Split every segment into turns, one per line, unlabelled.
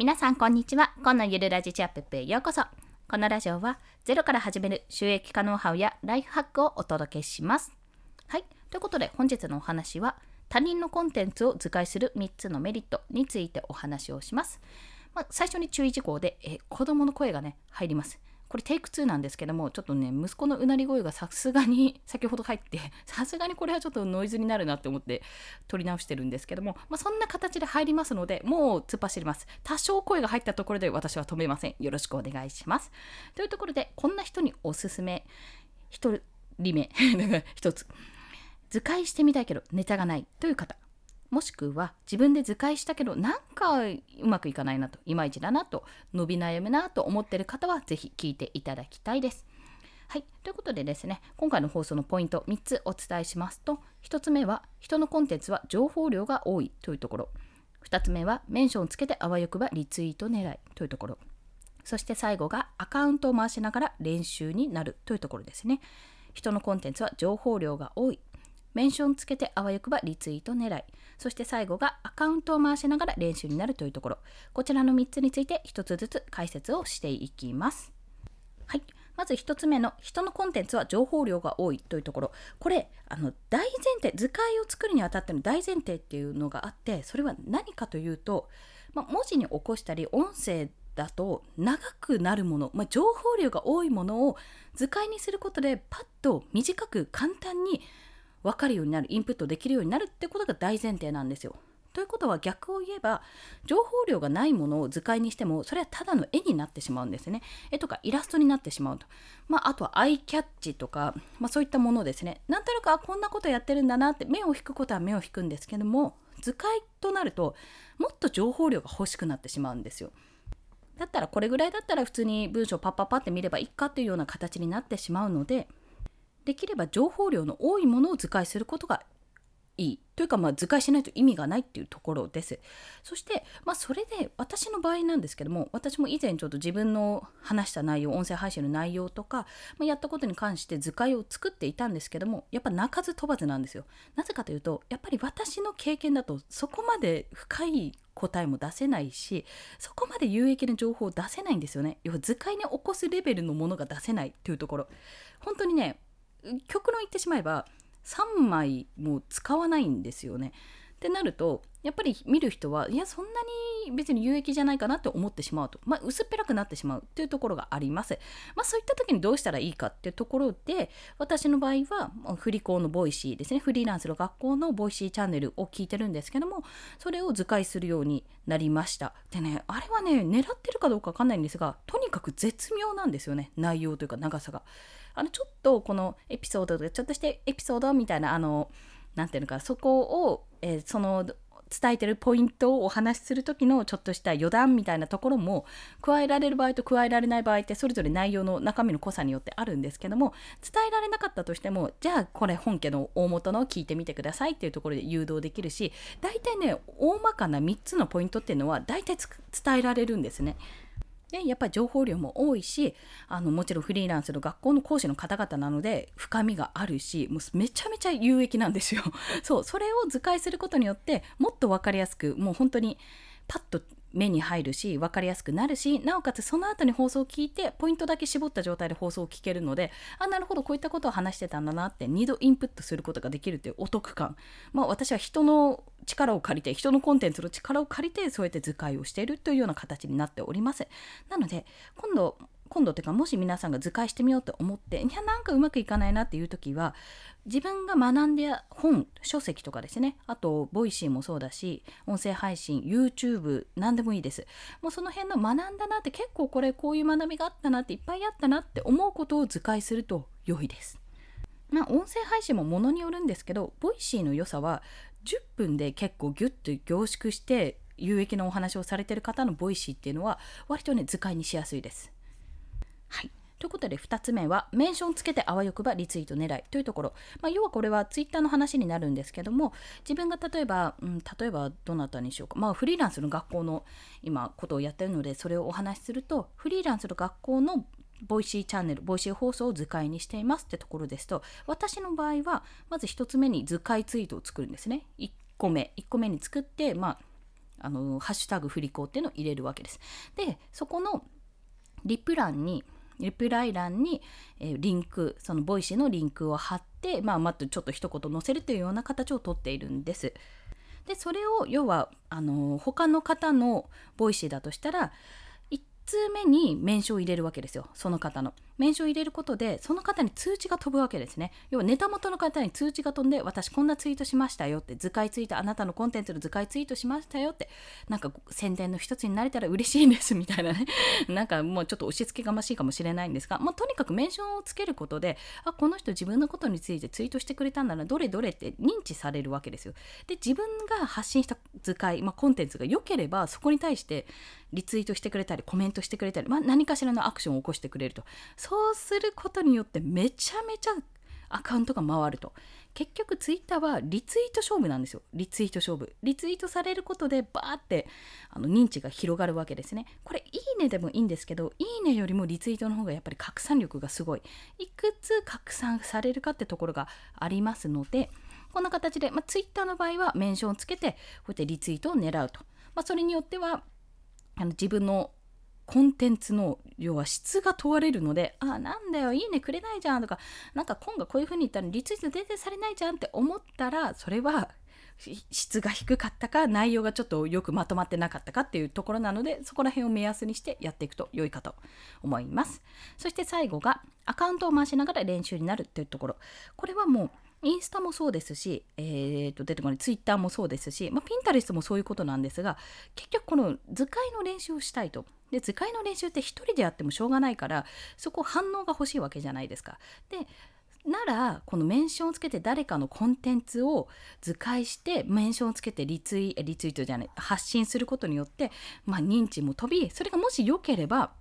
皆さんこんにちは。今のゆるラジチャップへようこそ。このラジオはゼロから始める収益化ノウハウやライフハックをお届けします。はい。ということで本日のお話は他人のコンテンツを図解する3つのメリットについてお話をします。まあ、最初に注意事項で、え子供の声がね、入ります。これテイク2なんですけども、ちょっとね、息子のうなり声がさすがに先ほど入って、さすがにこれはちょっとノイズになるなって思って撮り直してるんですけども、まあ、そんな形で入りますので、もう突っ走ります。多少声が入ったところで私は止めません。よろしくお願いします。というところで、こんな人におすすめ、1人目、1つ。図解してみたいけどネタがないという方。もしくは自分で図解したけどなんかうまくいかないなといまいちだなと伸び悩むなと思っている方はぜひ聞いていただきたいです。はい。ということでですね、今回の放送のポイント3つお伝えしますと、1つ目は人のコンテンツは情報量が多いというところ。2つ目はメンションをつけてあわよくばリツイート狙いというところ。そして最後がアカウントを回しながら練習になるというところですね。人のコンテンツは情報量が多い。メンションつけてあわよくばリツイート狙い。そして最後がアカウントを回しながら練習になるというところ。こちらの3つについて1つずつ解説をしていきます。はい。まず1つ目の人のコンテンツは情報量が多いというところ。これ、あの、大前提、図解を作るにあたっての大前提っていうのがあって、それは何かというと、ま、文字に起こしたり、音声だと長くなるもの、ま、情報量が多いものを図解にすることでパッと短く簡単に分かるようになるインプットできるようになるってことが大前提なんですよ。ということは逆を言えば情報量がないものを図解にしてもそれはただの絵になってしまうんですね。絵とかイラストになってしまうと。まあ、あとはアイキャッチとか、まあ、そういったものですね。なんとなくあこんなことやってるんだなって目を引くことは目を引くんですけども図解となるともっと情報量が欲しくなってしまうんですよ。だったらこれぐらいだったら普通に文章パッパッパって見ればいいかっていうような形になってしまうのでできれば情報量の多いものを図解することがいいというか、まあ、図解しないと意味がないっていうところです。そして、まあ、それで私の場合なんですけども私も以前ちょっと自分の話した内容音声配信の内容とか、まあ、やったことに関して図解を作っていたんですけどもやっぱ鳴かず飛ばずなんですよ。なぜかというとやっぱり私の経験だとそこまで深い答えも出せないしそこまで有益な情報を出せないんですよね。要は図解に起こすレベルのものが出せないというところ。本当にね極論言ってしまえば3枚も使わないんですよね。ってなるとやっぱり見る人はいやそんなに別に有益じゃないかなって思ってしまうと、まあ、薄っぺらくなってしまうっていうところがあります。まあ、そういった時にどうしたらいいかっていうところで私の場合はフリコのボイシーですねフリーランスの学校のボイシーチャンネルを聞いてるんですけどもそれを図解するようになりました。でねあれはね狙ってるかどうかわかんないんですがとにかく絶妙なんですよね内容というか長さが。あのちょっとこのエピソードでちょっとしてエピソードみたいなあの何ていうのかそこを、えー、その伝えてるポイントをお話しする時のちょっとした余談みたいなところも加えられる場合と加えられない場合ってそれぞれ内容の中身の濃さによってあるんですけども伝えられなかったとしてもじゃあこれ本家の大元のを聞いてみてくださいっていうところで誘導できるし大体ね大まかな3つのポイントっていうのは大体伝えられるんですね。でやっぱり情報量も多いしあのもちろんフリーランスの学校の講師の方々なので深みがあるしもうめちゃめちゃ有益なんですよ。そうそれを図解することによってもっと分かりやすくもう本当にパッと目に入るし分かりやすくなるしなおかつその後に放送を聞いてポイントだけ絞った状態で放送を聞けるのであなるほどこういったことを話してたんだなって2度インプットすることができるというお得感。まあ私は人の力を借りて人のコンテンツの力を借りてそうやって図解をしているというような形になっております。なので今度今度っていうかもし皆さんが図解してみようと思っていやなんかうまくいかないなっていう時は自分が学んで本書籍とかですね。あとボイシーもそうだし音声配信 YouTube 何でもいいです。もうその辺の学んだなって結構これこういう学びがあったなっていっぱいあったなって思うことを図解すると良いです。まあ音声配信もものによるんですけどボイシーの良さは10分で結構ギュッと凝縮して有益なお話をされてる方のボイシーっていうのは割とね図解にしやすいです。はい。ということで2つ目はメンションつけてあわよくばリツイート狙いというところ、まあ、要はこれはツイッターの話になるんですけども自分が例えば、うん、例えばどなたにしようか、まあ、フリーランスの学校の今ことをやってるのでそれをお話しするとフリーランスの学校のボイシーチャンネル、ボイシー放送を図解にしていますってところですと、私の場合は、まず1つ目に図解ツイートを作るんですね。1個目、1個目に作って、まあ、あのハッシュタグフリコっていうのを入れるわけです。でそこのリプ欄にリプライ欄に、えー、リンクそのボイシーのリンクを貼って、まあ、またちょっと一言載せるというような形をとっているんです。でそれを要はあの他の方のボイシーだとしたら1通目にメンションを入れるわけですよ。その方の。メンションを入れることでその方に通知が飛ぶわけですね。要はネタ元の方に通知が飛んで私こんなツイートしましたよって図解ツイートあなたのコンテンツの図解ツイートしましたよってなんか宣伝の一つになれたら嬉しいんですみたいなね。なんかもうちょっと押し付けがましいかもしれないんですが、まあ、とにかくメンションをつけることであこの人自分のことについてツイートしてくれたんだな。どれどれって認知されるわけですよ。で自分が発信した図解、まあ、コンテンツが良ければそこに対してリツイートしてくれたりコメントしてくれたり、まあ、何かしらのアクションを起こしてくれると。そうすることによってめちゃめちゃアカウントが回ると。結局ツイッターはリツイート勝負なんですよ。リツイート勝負。リツイートされることでバーってあの認知が広がるわけですね。これいいねでもいいんですけどいいねよりもリツイートの方がやっぱり拡散力がすごい。いくつ拡散されるかってところがありますのでこんな形で、まあ、ツイッターの場合はメンションをつけてこうやってリツイートを狙うと、まあ、それによってはあの自分のコンテンツの要は質が問われるので、あ、なんだよ、いいねくれないじゃんとか、なんか今がこういう風に言ったらリツイート全然されないじゃんって思ったら、それは質が低かったか、内容がちょっとよくまとまってなかったかっていうところなので、そこら辺を目安にしてやっていくと良いかと思います。そして最後が、アカウントを回しながら練習になるっていうところ。これはもう、インスタもそうですし、えー、と出てこないツイッターもそうですし、まあ、ピンタレストもそういうことなんですが結局この図解の練習をしたいとで図解の練習って1人でやってもしょうがないからそこ反応が欲しいわけじゃないですか。でならこのメンションをつけて誰かのコンテンツを図解してメンションをつけてリツイリツイートじゃない発信することによって、まあ、認知も飛びそれがもし良ければ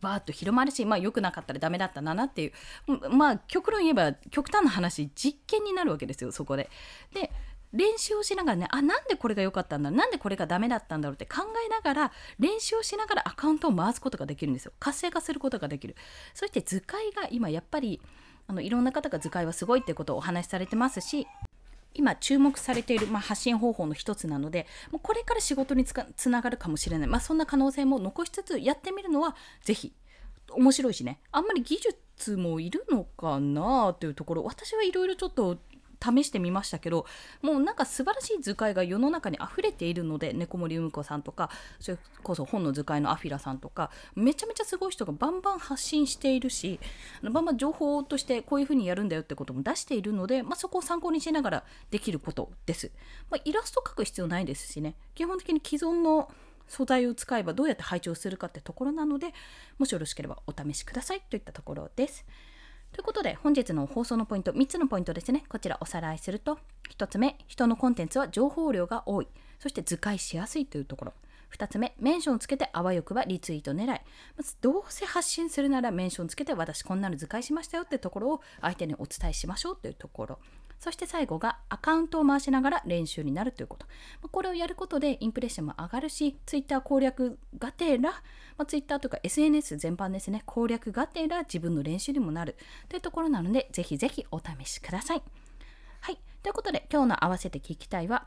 バーッと広まるしまあ良くなかったらダメだったんだなっていう。まあ極論言えば極端な話実験になるわけですよそこで。で練習をしながらねあなんでこれが良かったんだなんでこれがダメだったんだろうって考えながら練習をしながらアカウントを回すことができるんですよ。活性化することができる。そして図解が今やっぱりあのいろんな方が図解はすごいってことをお話しされてますし今注目されている、まあ、発信方法の一つなのでもうこれから仕事につながるかもしれない、まあ、そんな可能性も残しつつやってみるのは是非面白いしね。あんまり技術もいるのかなというところ。私はいろいろちょっと試してみましたけどもうなんか素晴らしい図解が世の中に溢れているので猫森う子さんとかそれこそ本の図解のアフィラさんとかめちゃめちゃすごい人がバンバン発信しているしバンバン情報としてこういうふうにやるんだよってことも出しているので、まあ、そこを参考にしながらできることです。まあ、イラスト描く必要ないですしね基本的に既存の素材を使えばどうやって配置をするかってところなのでもしよろしければお試しくださいといったところです。ということで本日の放送のポイント3つのポイントですね。こちらおさらいすると1つ目人のコンテンツは情報量が多い。そして図解しやすいというところ。2つ目メンションをつけてあわよくばリツイート狙い。まずどうせ発信するならメンションつけて私こんなの図解しましたよってところを相手にお伝えしましょうというところ。そして最後がアカウントを回しながら練習になるということ。これをやることでインプレッションも上がるし、Twitter 攻略がてら、まあ、Twitter とか SNS 全般ですね、攻略がてら自分の練習にもなるというところなので、ぜひぜひお試しください。はい。ということで、今日の合わせて聞きたいは、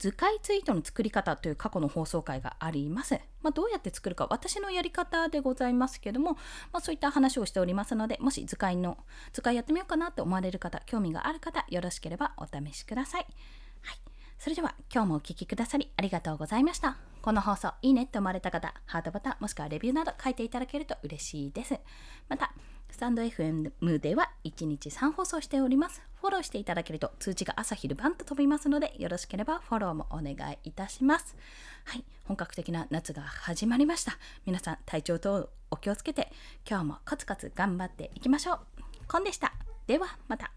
図解ツイートの作り方という過去の放送回があります。まあ、どうやって作るか私のやり方でございますけども、まあ、そういった話をしておりますのでもし図解の図解やってみようかなって思われる方興味がある方よろしければお試しください。はい、それでは今日もお聴きくださりありがとうございました。この放送いいねって思われた方、ハートボタンもしくはレビューなど書いていただけると嬉しいです。また、スタンド FM では1日3放送しております。フォローしていただけると通知が朝昼晩と飛びますので、よろしければフォローもお願いいたします。はい、本格的な夏が始まりました。皆さん、体調等お気をつけて、今日もコツコツ頑張っていきましょう。コンでした。では、また。